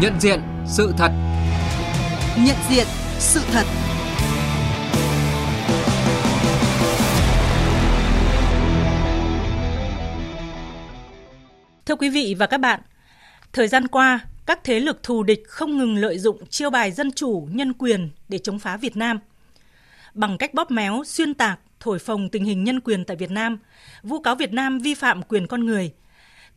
Nhận diện sự thật. Nhận diện sự thật. Thưa quý vị và các bạn, thời gian qua, các thế lực thù địch không ngừng lợi dụng chiêu bài dân chủ, nhân quyền để chống phá Việt Nam. Bằng cách bóp méo, xuyên tạc, thổi phồng tình hình nhân quyền tại Việt Nam, vu cáo Việt Nam vi phạm quyền con người.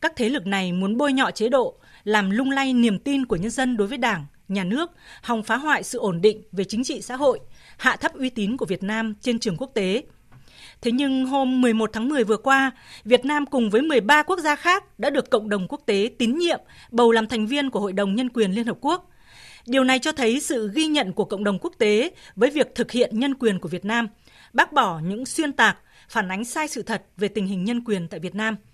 Các thế lực này muốn bôi nhọ chế độ, làm lung lay niềm tin của nhân dân đối với Đảng, nhà nước, hòng phá hoại sự ổn định về chính trị xã hội, hạ thấp uy tín của Việt Nam trên trường quốc tế. Thế nhưng hôm 11 tháng 10 vừa qua, Việt Nam cùng với 13 quốc gia khác đã được cộng đồng quốc tế tín nhiệm bầu làm thành viên của Hội đồng Nhân quyền Liên Hợp Quốc. Điều này cho thấy sự ghi nhận của cộng đồng quốc tế với việc thực hiện nhân quyền của Việt Nam, bác bỏ những xuyên tạc, phản ánh sai sự thật về tình hình nhân quyền tại Việt Nam –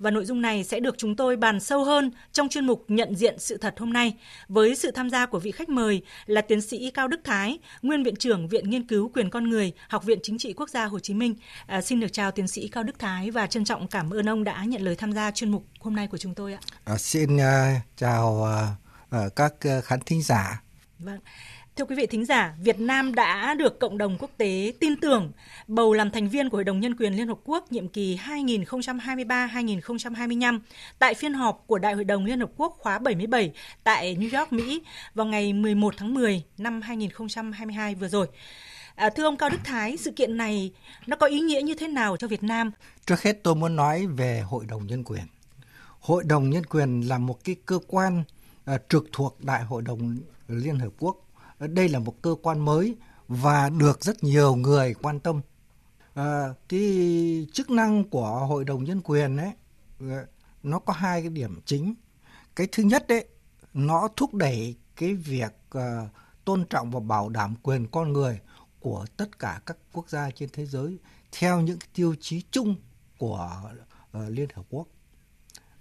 và nội dung này sẽ được chúng tôi bàn sâu hơn trong chuyên mục nhận diện sự thật hôm nay với sự tham gia của vị khách mời là tiến sĩ Cao Đức Thái, nguyên viện trưởng Viện Nghiên cứu quyền con người, Học viện Chính trị Quốc gia Hồ Chí Minh. À, xin được chào tiến sĩ Cao Đức Thái và trân trọng cảm ơn ông đã nhận lời tham gia chuyên mục hôm nay của chúng tôi ạ. À, xin uh, chào uh, các khán thính giả. Vâng. Thưa quý vị thính giả, Việt Nam đã được cộng đồng quốc tế tin tưởng bầu làm thành viên của Hội đồng Nhân quyền Liên Hợp Quốc nhiệm kỳ 2023-2025 tại phiên họp của Đại hội đồng Liên Hợp Quốc khóa 77 tại New York, Mỹ vào ngày 11 tháng 10 năm 2022 vừa rồi. À, thưa ông Cao Đức Thái, sự kiện này nó có ý nghĩa như thế nào cho Việt Nam? Trước hết tôi muốn nói về Hội đồng Nhân quyền. Hội đồng Nhân quyền là một cái cơ quan uh, trực thuộc Đại hội đồng Liên Hợp Quốc đây là một cơ quan mới và được rất nhiều người quan tâm. À, cái chức năng của Hội đồng Nhân quyền ấy à, nó có hai cái điểm chính. Cái thứ nhất đấy, nó thúc đẩy cái việc uh, tôn trọng và bảo đảm quyền con người của tất cả các quốc gia trên thế giới theo những tiêu chí chung của uh, Liên Hợp Quốc.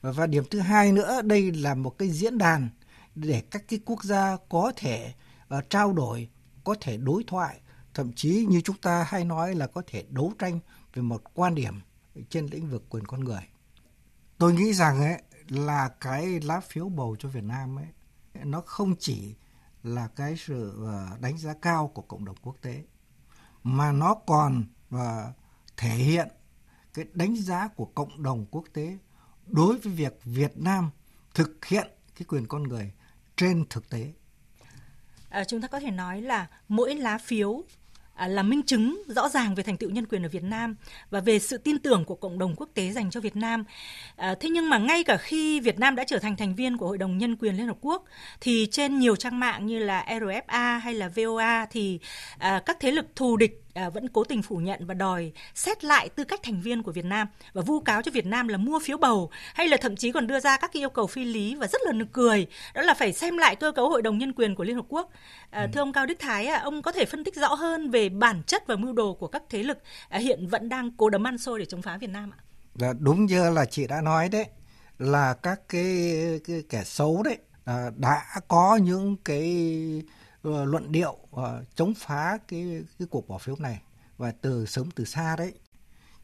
Và, và điểm thứ hai nữa, đây là một cái diễn đàn để các cái quốc gia có thể uh, trao đổi, có thể đối thoại, thậm chí như chúng ta hay nói là có thể đấu tranh về một quan điểm trên lĩnh vực quyền con người. Tôi nghĩ rằng ấy là cái lá phiếu bầu cho Việt Nam ấy nó không chỉ là cái sự ờ, đánh giá cao của cộng đồng quốc tế mà nó còn uh, thể hiện cái đánh giá của cộng đồng quốc tế đối với việc Việt Nam thực hiện cái quyền con người trên thực tế à, chúng ta có thể nói là mỗi lá phiếu à, là minh chứng rõ ràng về thành tựu nhân quyền ở Việt Nam và về sự tin tưởng của cộng đồng quốc tế dành cho Việt Nam. À, thế nhưng mà ngay cả khi Việt Nam đã trở thành thành viên của Hội đồng Nhân quyền Liên Hợp Quốc thì trên nhiều trang mạng như là RFA hay là VOA thì à, các thế lực thù địch à, vẫn cố tình phủ nhận và đòi xét lại tư cách thành viên của Việt Nam và vu cáo cho Việt Nam là mua phiếu bầu hay là thậm chí còn đưa ra các cái yêu cầu phi lý và rất là nực cười đó là phải xem lại cơ cấu Hội đồng Nhân quyền của Liên Hợp Quốc. À, ừ. Thưa ông Cao Đức Thái, à, ông có thể phân tích rõ hơn về bản chất và mưu đồ của các thế lực à, hiện vẫn đang cố đấm ăn xôi để chống phá Việt Nam ạ? Là đúng như là chị đã nói đấy là các cái, cái kẻ xấu đấy à, đã có những cái Ờ, luận điệu uh, chống phá cái cái cuộc bỏ phiếu này. Và từ sớm từ xa đấy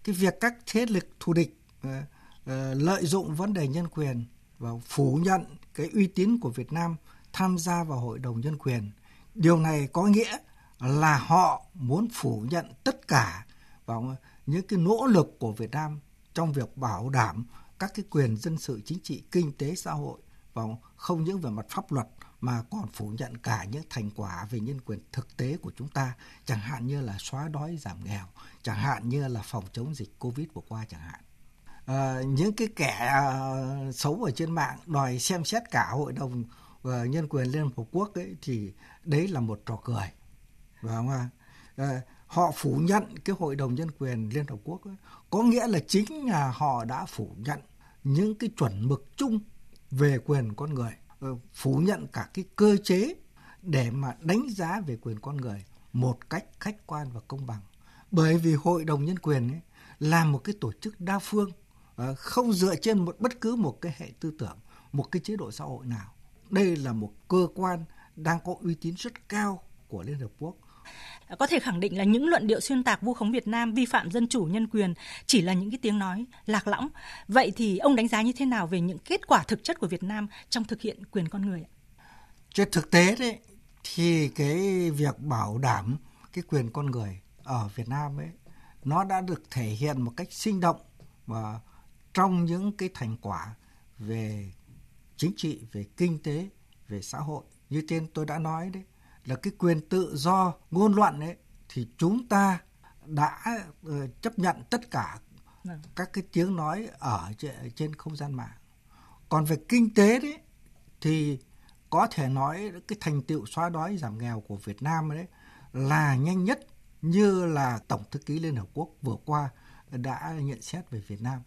cái việc các thế lực thù địch uh, uh, lợi dụng vấn đề nhân quyền và phủ nhận cái uy tín của Việt Nam tham gia vào hội đồng nhân quyền điều này có nghĩa là họ muốn phủ nhận tất cả vào những cái nỗ lực của Việt Nam trong việc bảo đảm các cái quyền dân sự chính trị kinh tế xã hội và không những về mặt pháp luật mà còn phủ nhận cả những thành quả về nhân quyền thực tế của chúng ta, chẳng hạn như là xóa đói giảm nghèo, chẳng hạn như là phòng chống dịch Covid vừa qua chẳng hạn. À, những cái kẻ uh, xấu ở trên mạng đòi xem xét cả hội đồng uh, nhân quyền Liên Hợp Quốc ấy thì đấy là một trò cười. Phải không ạ? À, họ phủ nhận cái hội đồng nhân quyền Liên Hợp Quốc ấy, có nghĩa là chính là họ đã phủ nhận những cái chuẩn mực chung về quyền con người Ờ, phủ nhận cả cái cơ chế để mà đánh giá về quyền con người một cách khách quan và công bằng. Bởi vì hội đồng nhân quyền ấy là một cái tổ chức đa phương ờ, không dựa trên một bất cứ một cái hệ tư tưởng, một cái chế độ xã hội nào. Đây là một cơ quan đang có uy tín rất cao của liên hợp quốc có thể khẳng định là những luận điệu xuyên tạc vu khống Việt Nam vi phạm dân chủ nhân quyền chỉ là những cái tiếng nói lạc lõng. Vậy thì ông đánh giá như thế nào về những kết quả thực chất của Việt Nam trong thực hiện quyền con người ạ? trên thực tế đấy thì cái việc bảo đảm cái quyền con người ở Việt Nam ấy nó đã được thể hiện một cách sinh động và trong những cái thành quả về chính trị, về kinh tế, về xã hội như trên tôi đã nói đấy là cái quyền tự do ngôn luận ấy thì chúng ta đã uh, chấp nhận tất cả vâng. các cái tiếng nói ở trên không gian mạng. Còn về kinh tế đấy thì có thể nói cái thành tựu xóa đói giảm nghèo của Việt Nam đấy là nhanh nhất như là Tổng thư ký Liên Hợp Quốc vừa qua đã nhận xét về Việt Nam.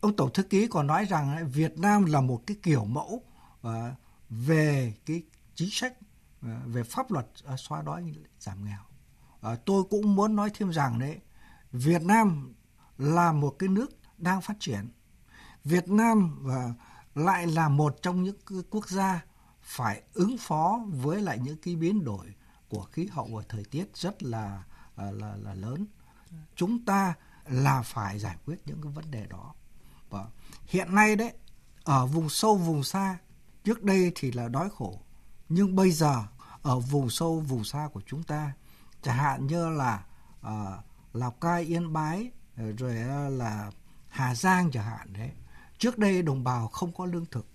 Ông Tổng thư ký còn nói rằng Việt Nam là một cái kiểu mẫu ờ, về cái chính sách ờ, Ờ, về pháp luật ờ, xóa đói giảm nghèo. Ờ, tôi cũng muốn nói thêm rằng đấy, Việt Nam là một cái nước đang phát triển. Việt Nam và lại là một trong những quốc gia phải ứng phó với lại những cái biến đổi của khí hậu và thời tiết rất là là là lớn. Chúng ta là phải giải quyết những cái vấn đề đó. Và hiện nay đấy ở vùng sâu vùng xa trước đây thì là đói khổ nhưng bây giờ ở vùng sâu vùng xa của chúng ta chẳng hạn như là uh, Lào Cai Yên Bái rồi là Hà Giang chẳng hạn đấy trước đây đồng bào không có lương thực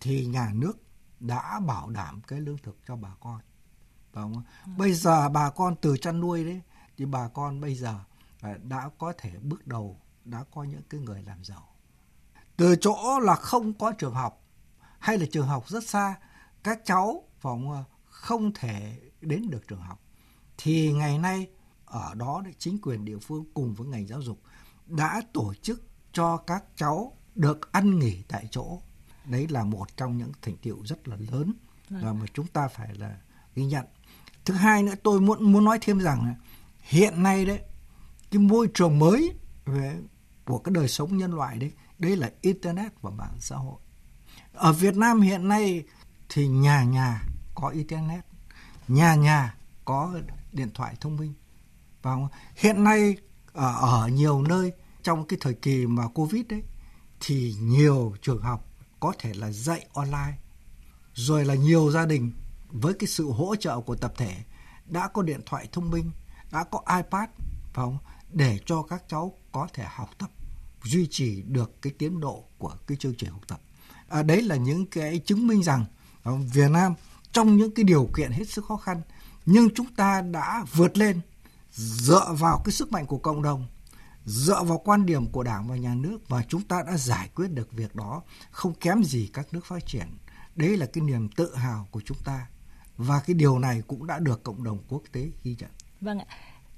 thì nhà nước đã bảo đảm cái lương thực cho bà con không? Ừ. bây giờ bà con từ chăn nuôi đấy thì bà con bây giờ đã có thể bước đầu đã có những cái người làm giàu từ chỗ là không có trường học hay là trường học rất xa các cháu phòng không thể đến được trường học. Thì ngày nay ở đó chính quyền địa phương cùng với ngành giáo dục đã tổ chức cho các cháu được ăn nghỉ tại chỗ. Đấy là một trong những thành tiệu rất là lớn vâng. và mà chúng ta phải là ghi nhận. Thứ hai nữa tôi muốn muốn nói thêm rằng hiện nay đấy cái môi trường mới về của cái đời sống nhân loại đấy đấy là internet và mạng xã hội. Ở Việt Nam hiện nay thì nhà nhà có internet nhà nhà có điện thoại thông minh. Và hiện nay ở, ở nhiều nơi trong cái thời kỳ mà covid đấy thì nhiều trường học có thể là dạy online. Rồi là nhiều gia đình với cái sự hỗ trợ của tập thể đã có điện thoại thông minh đã có ipad phải để cho các cháu có thể học tập duy trì được cái tiến độ của cái chương trình học tập. À, đấy là những cái chứng minh rằng Việt Nam trong những cái điều kiện hết sức khó khăn, nhưng chúng ta đã vượt lên dựa vào cái sức mạnh của cộng đồng, dựa vào quan điểm của đảng và nhà nước và chúng ta đã giải quyết được việc đó, không kém gì các nước phát triển. Đấy là cái niềm tự hào của chúng ta và cái điều này cũng đã được cộng đồng quốc tế ghi nhận. Vâng ạ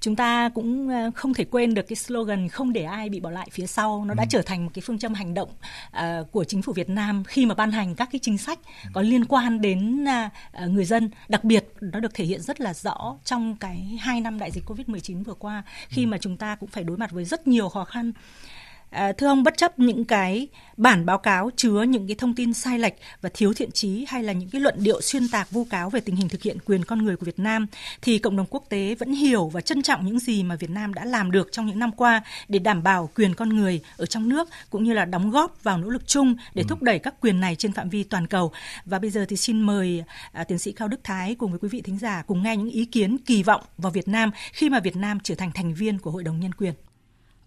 chúng ta cũng ờ, không thể quên được cái slogan không để ai bị bỏ lại phía sau nó đã ừ. trở thành một cái phương châm hành động uh, của chính phủ Việt Nam khi mà ban hành các cái chính sách có liên quan đến uh, người dân đặc biệt nó được thể hiện rất là rõ trong cái hai năm đại dịch Covid-19 vừa qua khi ừ. mà chúng ta cũng phải đối mặt với rất nhiều khó khăn À, thưa ông, bất chấp những cái bản báo cáo chứa những cái thông tin sai lệch và thiếu thiện trí hay là những cái luận điệu xuyên tạc vu cáo về tình hình thực hiện quyền con người của Việt Nam, thì cộng đồng quốc tế vẫn hiểu và trân trọng những gì mà Việt Nam đã làm được trong những năm qua để đảm bảo quyền con người ở trong nước cũng như là đóng góp vào nỗ lực chung để thúc đẩy các quyền này trên phạm vi toàn cầu. Và bây giờ thì xin mời à, tiến sĩ Cao Đức Thái cùng với quý vị thính giả cùng nghe những ý kiến kỳ vọng vào Việt Nam khi mà Việt Nam trở thành thành viên của Hội đồng Nhân quyền.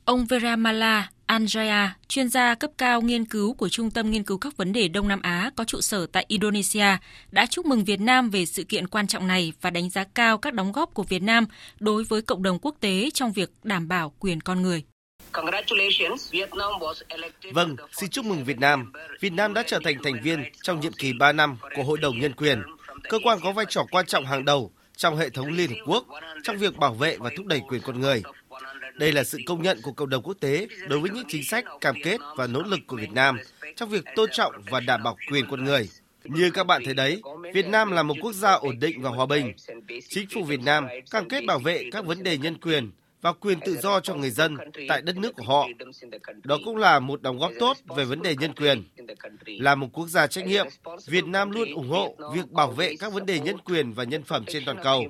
Ông Veramala Anjaya, chuyên gia cấp cao nghiên cứu của Trung tâm Nghiên cứu các vấn đề Đông Nam Á có trụ sở tại Indonesia, đã chúc mừng Việt Nam về sự kiện quan trọng này và đánh giá cao các đóng góp của Việt Nam đối với cộng đồng quốc tế trong việc đảm bảo quyền con người. Vâng, xin chúc mừng Việt Nam. Việt Nam đã trở thành thành viên trong nhiệm kỳ 3 năm của Hội đồng Nhân quyền, cơ quan có vai trò quan trọng hàng đầu trong hệ thống Liên Hợp Quốc trong việc bảo vệ và thúc đẩy quyền con người đây là sự công nhận của cộng đồng quốc tế đối với những chính sách, cam kết và nỗ lực của Việt Nam trong việc tôn trọng và đảm bảo quyền con người. Như các bạn thấy đấy, Việt Nam là một quốc gia ổn định và hòa bình. Chính phủ Việt Nam cam kết bảo vệ các vấn đề nhân quyền và quyền tự do cho người dân tại đất nước của họ. Đó cũng là một đóng góp tốt về vấn đề nhân quyền. Là một quốc gia trách nhiệm, Việt Nam luôn ủng hộ việc bảo vệ các vấn đề nhân quyền và nhân phẩm trên toàn cầu.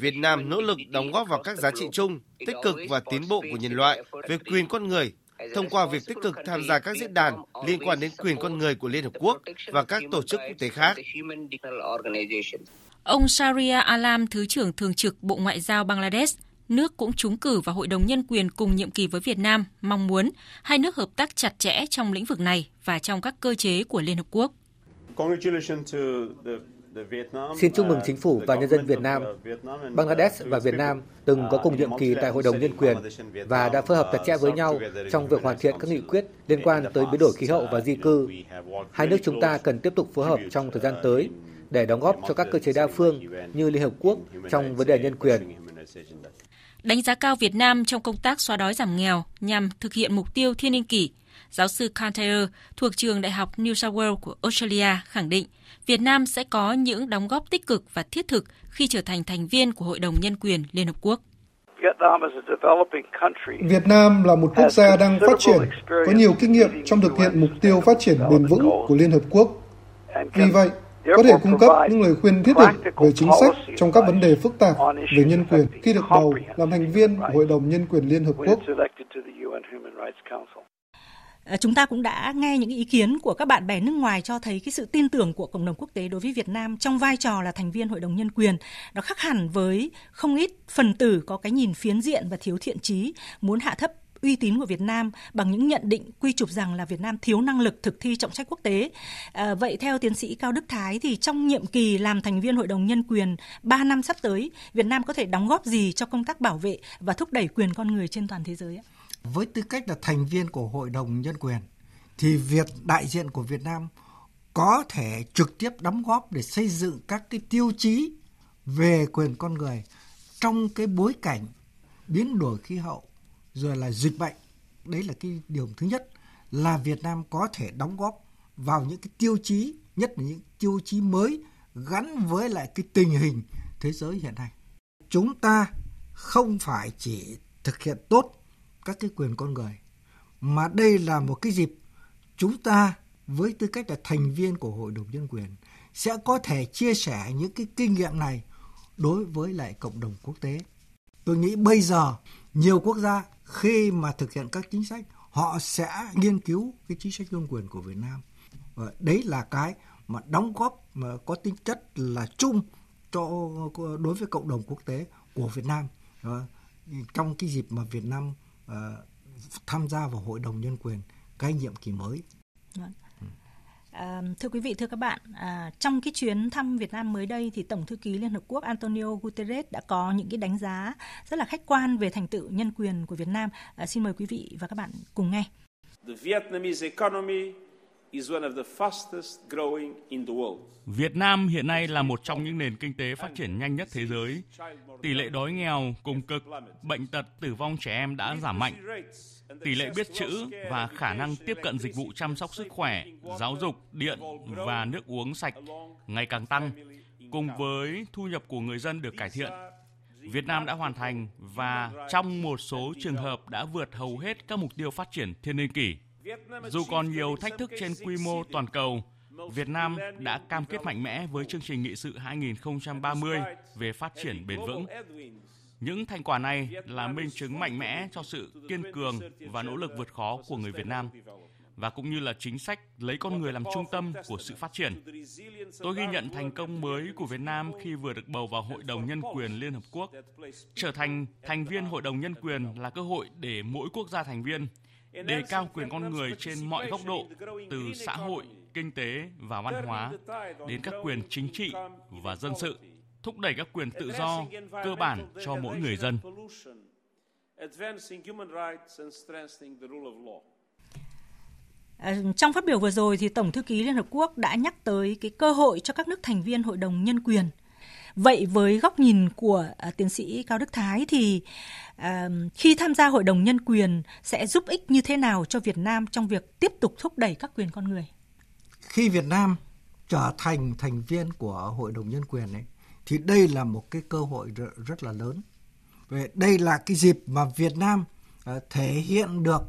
Việt Nam nỗ lực đóng góp vào các giá trị chung, tích cực và tiến bộ của nhân loại về quyền con người thông qua việc tích cực tham gia các diễn đàn liên quan đến quyền con người của Liên Hợp Quốc và các tổ chức quốc tế khác. Ông Sharia Alam, Thứ trưởng Thường trực Bộ Ngoại giao Bangladesh, nước cũng trúng cử vào Hội đồng Nhân quyền cùng nhiệm kỳ với Việt Nam, mong muốn hai nước hợp tác chặt chẽ trong lĩnh vực này và trong các cơ chế của Liên Hợp Quốc. Xin chúc mừng chính phủ và nhân dân Việt Nam. Bangladesh và Việt Nam từng có cùng nhiệm kỳ tại Hội đồng Nhân quyền và đã phối hợp chặt chẽ với nhau trong việc hoàn thiện các nghị quyết liên quan tới biến đổi khí hậu và di cư. Hai nước chúng ta cần tiếp tục phối hợp trong thời gian tới để đóng góp cho các cơ chế đa phương như Liên Hợp Quốc trong vấn đề nhân quyền. Đánh giá cao Việt Nam trong công tác xóa đói giảm nghèo nhằm thực hiện mục tiêu thiên niên kỷ, giáo sư Canter thuộc trường Đại học New South Wales của Australia khẳng định Việt Nam sẽ có những đóng góp tích cực và thiết thực khi trở thành thành viên của Hội đồng Nhân quyền Liên Hợp Quốc. Việt Nam là một quốc gia đang phát triển, có nhiều kinh nghiệm trong thực hiện mục tiêu phát triển bền vững của Liên Hợp Quốc. Vì vậy, có thể cung cấp những lời khuyên thiết thực về chính sách trong các vấn đề phức tạp về nhân quyền khi được bầu làm thành viên của Hội đồng Nhân quyền Liên Hợp Quốc. À, chúng ta cũng đã nghe những ý kiến của các bạn bè nước ngoài cho thấy cái sự tin tưởng của cộng đồng quốc tế đối với Việt Nam trong vai trò là thành viên Hội đồng Nhân quyền. Nó khác hẳn với không ít phần tử có cái nhìn phiến diện và thiếu thiện trí, muốn hạ thấp uy tín của Việt Nam bằng những nhận định quy chụp rằng là Việt Nam thiếu năng lực thực thi trọng trách quốc tế. À, vậy theo tiến sĩ Cao Đức Thái thì trong nhiệm kỳ làm thành viên Hội đồng Nhân quyền 3 năm sắp tới, Việt Nam có thể đóng góp gì cho công tác bảo vệ và thúc đẩy quyền con người trên toàn thế giới ạ? với tư cách là thành viên của Hội đồng Nhân quyền thì việc đại diện của Việt Nam có thể trực tiếp đóng góp để xây dựng các cái tiêu chí về quyền con người trong cái bối cảnh biến đổi khí hậu rồi là dịch bệnh. Đấy là cái điều thứ nhất là Việt Nam có thể đóng góp vào những cái tiêu chí, nhất là những tiêu chí mới gắn với lại cái tình hình thế giới hiện nay. Chúng ta không phải chỉ thực hiện tốt các cái quyền con người, mà đây là một cái dịp chúng ta với tư cách là thành viên của hội đồng nhân quyền sẽ có thể chia sẻ những cái kinh nghiệm này đối với lại cộng đồng quốc tế. Tôi nghĩ bây giờ nhiều quốc gia khi mà thực hiện các chính sách, họ sẽ nghiên cứu cái chính sách nhân quyền của Việt Nam và đấy là cái mà đóng góp mà có tính chất là chung cho đối với cộng đồng quốc tế của Việt Nam trong cái dịp mà Việt Nam ờ, tham gia vào Hội đồng Nhân quyền, cái nhiệm kỳ mới. Vâng. À, thưa quý vị, thưa các bạn, à, trong cái chuyến thăm Việt Nam mới đây thì Tổng thư ký Liên Hợp Quốc Antonio Guterres đã có những cái đánh giá rất là khách quan về thành tựu nhân quyền của Việt Nam. À, xin mời quý vị và các bạn cùng nghe. The Vietnamese economy Việt Nam hiện nay là một trong những nền kinh tế phát triển nhanh nhất thế giới. Tỷ lệ đói nghèo, cùng cực, bệnh tật, tử vong trẻ em đã giảm mạnh. Tỷ lệ biết chữ và khả năng tiếp cận dịch vụ chăm sóc sức khỏe, giáo dục, điện và nước uống sạch ngày càng tăng, cùng với thu nhập của người dân được cải thiện. Việt Nam đã hoàn thành và trong một số trường hợp đã vượt hầu hết các mục tiêu phát triển thiên niên kỷ. Dù còn nhiều thách thức trên quy mô toàn cầu, Việt Nam đã cam kết mạnh mẽ với chương trình nghị sự 2030 về phát triển bền vững. Những thành quả này là minh chứng mạnh mẽ cho sự kiên cường và nỗ lực vượt khó của người Việt Nam và cũng như là chính sách lấy con người làm trung tâm của sự phát triển. Tôi ghi nhận thành công mới của Việt Nam khi vừa được bầu vào Hội đồng Nhân quyền Liên Hợp Quốc. Trở thành thành viên Hội đồng Nhân quyền là cơ hội để mỗi quốc gia thành viên đề cao quyền con người trên mọi góc độ, từ xã hội, kinh tế và văn hóa đến các quyền chính trị và dân sự, thúc đẩy các quyền tự do cơ bản cho mỗi người dân. À, trong phát biểu vừa rồi thì Tổng thư ký Liên Hợp Quốc đã nhắc tới cái cơ hội cho các nước thành viên Hội đồng Nhân quyền Vậy với góc nhìn của uh, tiến sĩ Cao Đức Thái thì uh, khi tham gia Hội đồng Nhân quyền sẽ giúp ích như thế nào cho Việt Nam trong việc tiếp tục thúc đẩy các quyền con người? Khi Việt Nam trở thành thành viên của Hội đồng Nhân quyền ấy, thì đây là một cái cơ hội rất, là lớn. Về đây là cái dịp mà Việt Nam ờ, thể hiện được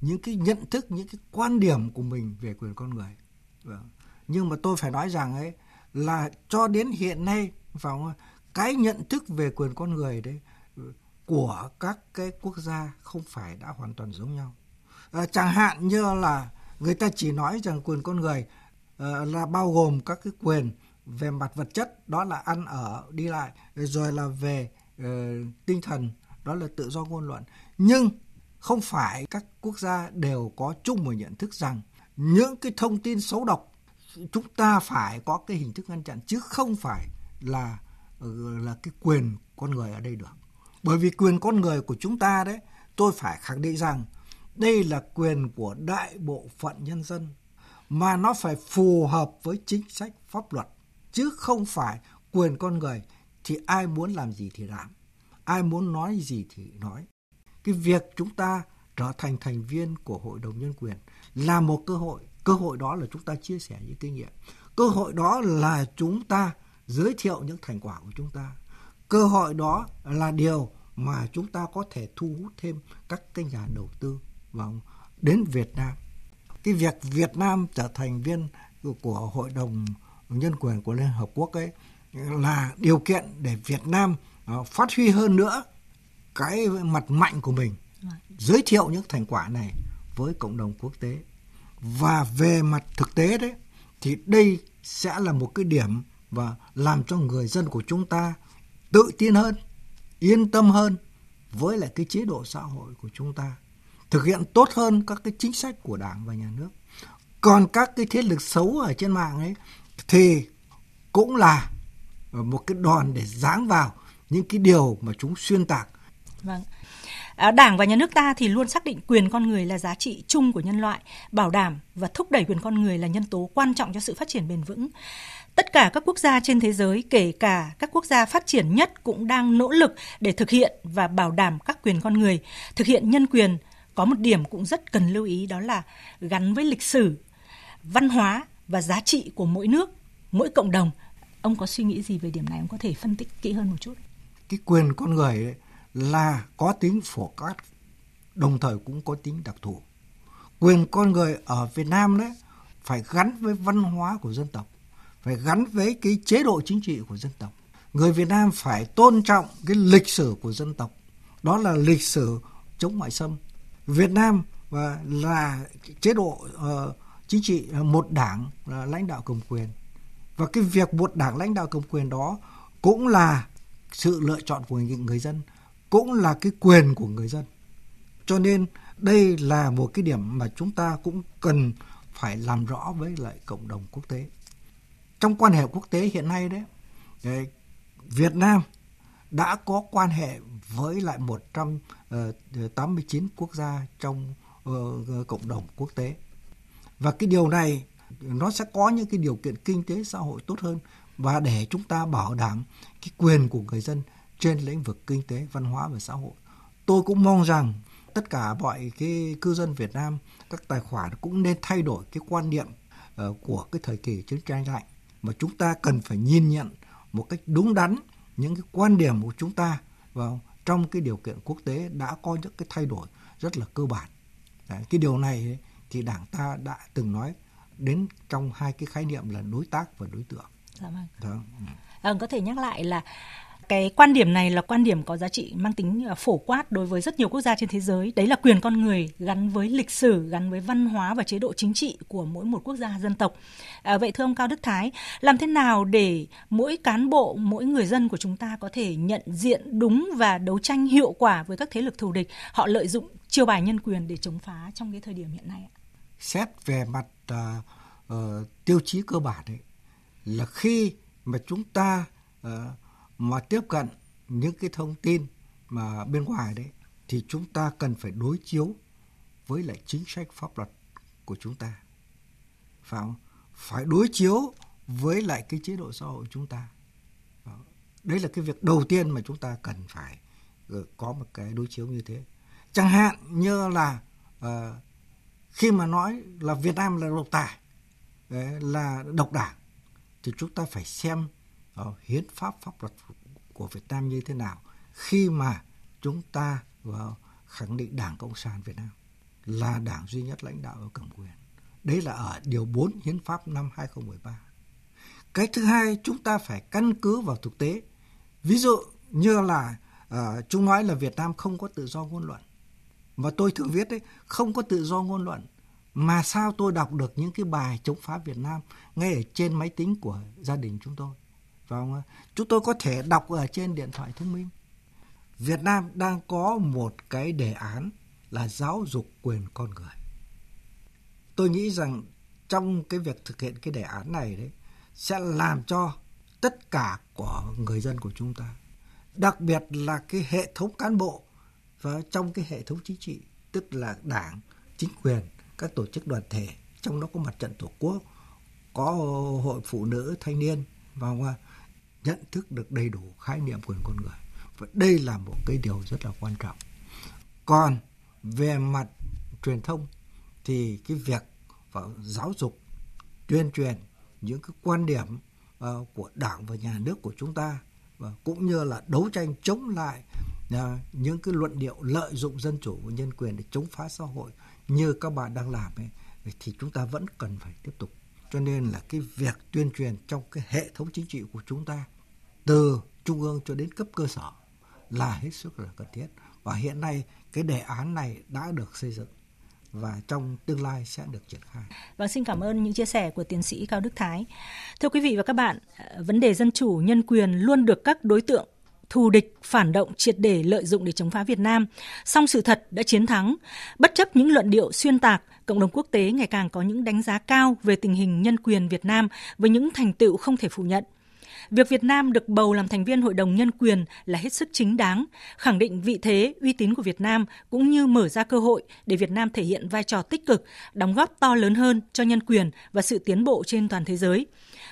những cái nhận thức, những cái quan điểm của mình về quyền con người. Vâng. Nhưng mà tôi phải nói rằng ấy là cho đến hiện nay vào cái nhận thức về quyền con người đấy ừ, của các cái quốc gia không phải đã hoàn toàn giống nhau À, chẳng hạn như là người ta chỉ nói rằng quyền con người ờ, là bao gồm các cái quyền về mặt vật chất đó là ăn ở đi lại rồi là về uh, tinh thần đó là tự do ngôn luận. Nhưng không phải các quốc gia đều có chung một nhận thức rằng những cái thông tin xấu độc chúng ta phải có cái hình thức ngăn chặn chứ không phải là ờ, là cái quyền con người ở đây được. Bởi vì quyền con người của chúng ta đấy tôi phải khẳng định rằng đây là quyền của đại bộ phận nhân dân mà nó phải phù hợp với chính sách pháp luật chứ không phải quyền con người thì ai muốn làm gì thì làm. Ai muốn nói gì thì nói. Cái việc chúng ta trở thành thành viên của hội đồng nhân quyền là một cơ hội. Cơ hội đó là chúng ta chia sẻ những kinh nghiệm. Cơ hội đó là chúng ta giới thiệu những thành quả của chúng ta. Cơ hội đó là điều mà chúng ta có thể thu hút thêm các cái nhà đầu tư vào đến Việt Nam. Cái việc Việt Nam trở thành viên của hội đồng nhân quyền của Liên Hợp Quốc ấy là điều kiện để Việt Nam ờ, phát huy hơn nữa cái mặt mạnh của mình giới thiệu những thành quả này với cộng đồng quốc tế. Và về mặt thực tế đấy thì đây sẽ là một cái điểm và làm cho người dân của chúng ta tự tin hơn yên tâm hơn với lại cái chế độ xã hội của chúng ta thực hiện tốt hơn các cái chính sách của đảng và nhà nước. Còn các cái thế lực xấu ở trên mạng ấy thì cũng là một cái đòn để giáng vào những cái điều mà chúng xuyên tạc Vâng. À, Đảng và nhà nước ta thì luôn xác định quyền con người là giá trị chung của nhân loại, bảo đảm và thúc đẩy quyền con người là nhân tố quan trọng cho sự phát triển bền vững. Tất cả các quốc gia trên thế giới, kể cả các quốc gia phát triển nhất cũng đang nỗ lực để thực hiện và bảo đảm các quyền con người, thực hiện nhân quyền. Có một điểm cũng rất cần lưu ý đó là gắn với lịch sử, văn hóa và giá trị của mỗi nước, mỗi cộng đồng. Ông có suy nghĩ gì về điểm này? Ông có thể phân tích kỹ hơn một chút. Cái quyền con người ấy, là có tính phổ quát đồng thời cũng có tính đặc thù quyền con người ở Việt Nam đấy phải gắn với văn hóa của dân tộc phải gắn với cái chế độ chính trị của dân tộc người Việt Nam phải tôn trọng cái lịch sử của dân tộc đó là lịch sử chống ngoại xâm Việt Nam và là chế độ uh, chính trị à, một đảng là lãnh đạo cầm quyền và cái việc một đảng lãnh đạo cầm quyền đó cũng là sự lựa chọn của người dân cũng là cái quyền của người dân. Cho nên đây là một cái điểm mà chúng ta cũng cần phải làm rõ với lại cộng đồng quốc tế. Trong quan hệ quốc tế hiện nay đấy, Việt Nam đã có quan hệ với lại 189 ờ, quốc gia trong ờ, cộng đồng quốc tế. Và cái điều này nó sẽ có những cái điều kiện kinh tế xã hội tốt hơn và để chúng ta bảo đảm cái quyền của người dân trên lĩnh vực kinh tế, văn hóa và xã hội. Tôi cũng mong rằng tất cả mọi cái cư dân Việt Nam, các tài khoản cũng nên thay đổi cái quan niệm uh, của cái thời kỳ chiến tranh lạnh mà chúng ta cần phải nhìn nhận một cách đúng đắn những cái quan điểm của chúng ta vào trong cái điều kiện quốc tế đã có những cái thay đổi rất là cơ bản. Đấy, cái điều này thì Đảng ta đã từng nói đến trong hai cái khái niệm là đối tác và đối tượng. Dạ vâng. Đó. Ừ. À, có thể nhắc lại là cái quan điểm này là quan điểm có giá trị mang tính à, phổ quát đối với rất nhiều quốc gia trên thế giới. Đấy là quyền con người gắn với lịch sử gắn với văn hóa và chế độ chính trị của mỗi một quốc gia dân tộc. À, vậy thưa ông cao đức thái làm thế nào để mỗi cán bộ mỗi người dân của chúng ta có thể nhận diện đúng và đấu tranh hiệu quả với các thế lực thù địch? Họ lợi dụng chiêu bài nhân quyền để chống phá trong cái thời điểm hiện nay xét về mặt uh, uh, tiêu chí cơ bản ấy, là khi mà chúng ta uh, mà tiếp cận những cái thông tin mà bên ngoài đấy thì chúng ta cần phải đối chiếu với lại chính sách pháp luật của chúng ta. Phải không? phải đối chiếu với lại cái chế độ xã hội chúng ta. Đấy là cái việc đầu tiên mà chúng ta cần phải ờ, có một cái đối chiếu như thế. Chẳng hạn như là uh, khi mà nói là Việt Nam là độc tài là độc đảng thì chúng ta phải xem uh, hiến pháp pháp luật của Việt Nam như thế nào khi mà chúng ta uh, khẳng định Đảng Cộng sản Việt Nam là đảng duy nhất lãnh đạo ở cầm quyền. Đấy là ở điều 4 hiến pháp năm 2013. Cái thứ hai chúng ta phải căn cứ vào thực tế. Ví dụ như là uh, chúng nói là Việt Nam không có tự do ngôn luận. mà tôi thường viết đấy không có tự do ngôn luận mà sao tôi đọc được những cái bài chống phá Việt Nam ngay ở trên máy tính của gia đình chúng tôi không? chúng tôi có thể đọc ở trên điện thoại thông minh. Việt Nam đang có một cái đề án là giáo dục quyền con người. Tôi nghĩ rằng trong cái việc thực hiện cái đề án này đấy, sẽ làm cho tất cả của người dân của chúng ta, đặc biệt là cái hệ thống cán bộ và trong cái hệ thống chính trị, tức là đảng, chính quyền, các tổ chức đoàn thể, trong đó có mặt trận tổ quốc, có hội phụ nữ thanh niên và nhận thức được đầy đủ khái niệm quyền con người. Và đây là một cái điều rất là quan trọng. Còn về mặt truyền thông thì cái việc và giáo dục tuyên truyền những cái quan điểm uh, của đảng và nhà nước của chúng ta và cũng như là đấu tranh chống lại uh, những cái luận điệu lợi dụng dân chủ và nhân quyền để chống phá xã hội như các bạn đang làm ấy thì chúng ta vẫn cần phải tiếp tục. Cho nên là cái việc tuyên truyền trong cái hệ thống chính trị của chúng ta từ trung ương cho đến cấp cơ sở là hết sức là cần thiết và hiện nay cái đề án này đã được xây dựng và trong tương lai sẽ được triển khai. Vâng, xin cảm ơn những chia sẻ của tiến sĩ Cao Đức Thái. Thưa quý vị và các bạn, vấn đề dân chủ, nhân quyền luôn được các đối tượng thù địch, phản động triệt để lợi dụng để chống phá Việt Nam. Song sự thật đã chiến thắng. Bất chấp những luận điệu xuyên tạc, cộng đồng quốc tế ngày càng có những đánh giá cao về tình hình nhân quyền Việt Nam với những thành tựu không thể phủ nhận. Việc Việt Nam được bầu làm thành viên Hội đồng Nhân quyền là hết sức chính đáng, khẳng định vị thế, uy tín của Việt Nam cũng như mở ra cơ hội để Việt Nam thể hiện vai trò tích cực, đóng góp to lớn hơn cho nhân quyền và sự tiến bộ trên toàn thế giới.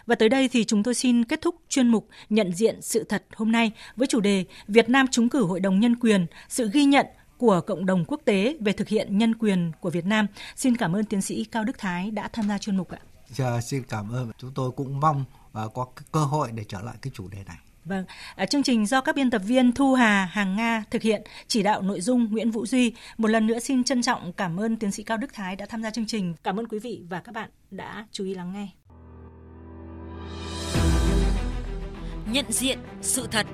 Và tới đây thì chúng tôi xin kết thúc chuyên mục nhận diện sự thật hôm nay với chủ đề Việt Nam trúng cử Hội đồng Nhân quyền, sự ghi nhận của cộng đồng quốc tế về thực hiện nhân quyền của Việt Nam. Xin cảm ơn tiến sĩ Cao Đức Thái đã tham gia chuyên mục ạ. Dạ, xin cảm ơn. Chúng tôi cũng mong và có cơ hội để trở lại cái chủ đề này. Vâng, à, chương trình do các biên tập viên Thu Hà, Hàng Nga thực hiện, chỉ đạo nội dung Nguyễn Vũ Duy. Một lần nữa xin trân trọng cảm ơn tiến sĩ Cao Đức Thái đã tham gia chương trình. Cảm ơn quý vị và các bạn đã chú ý lắng nghe. Nhận diện sự thật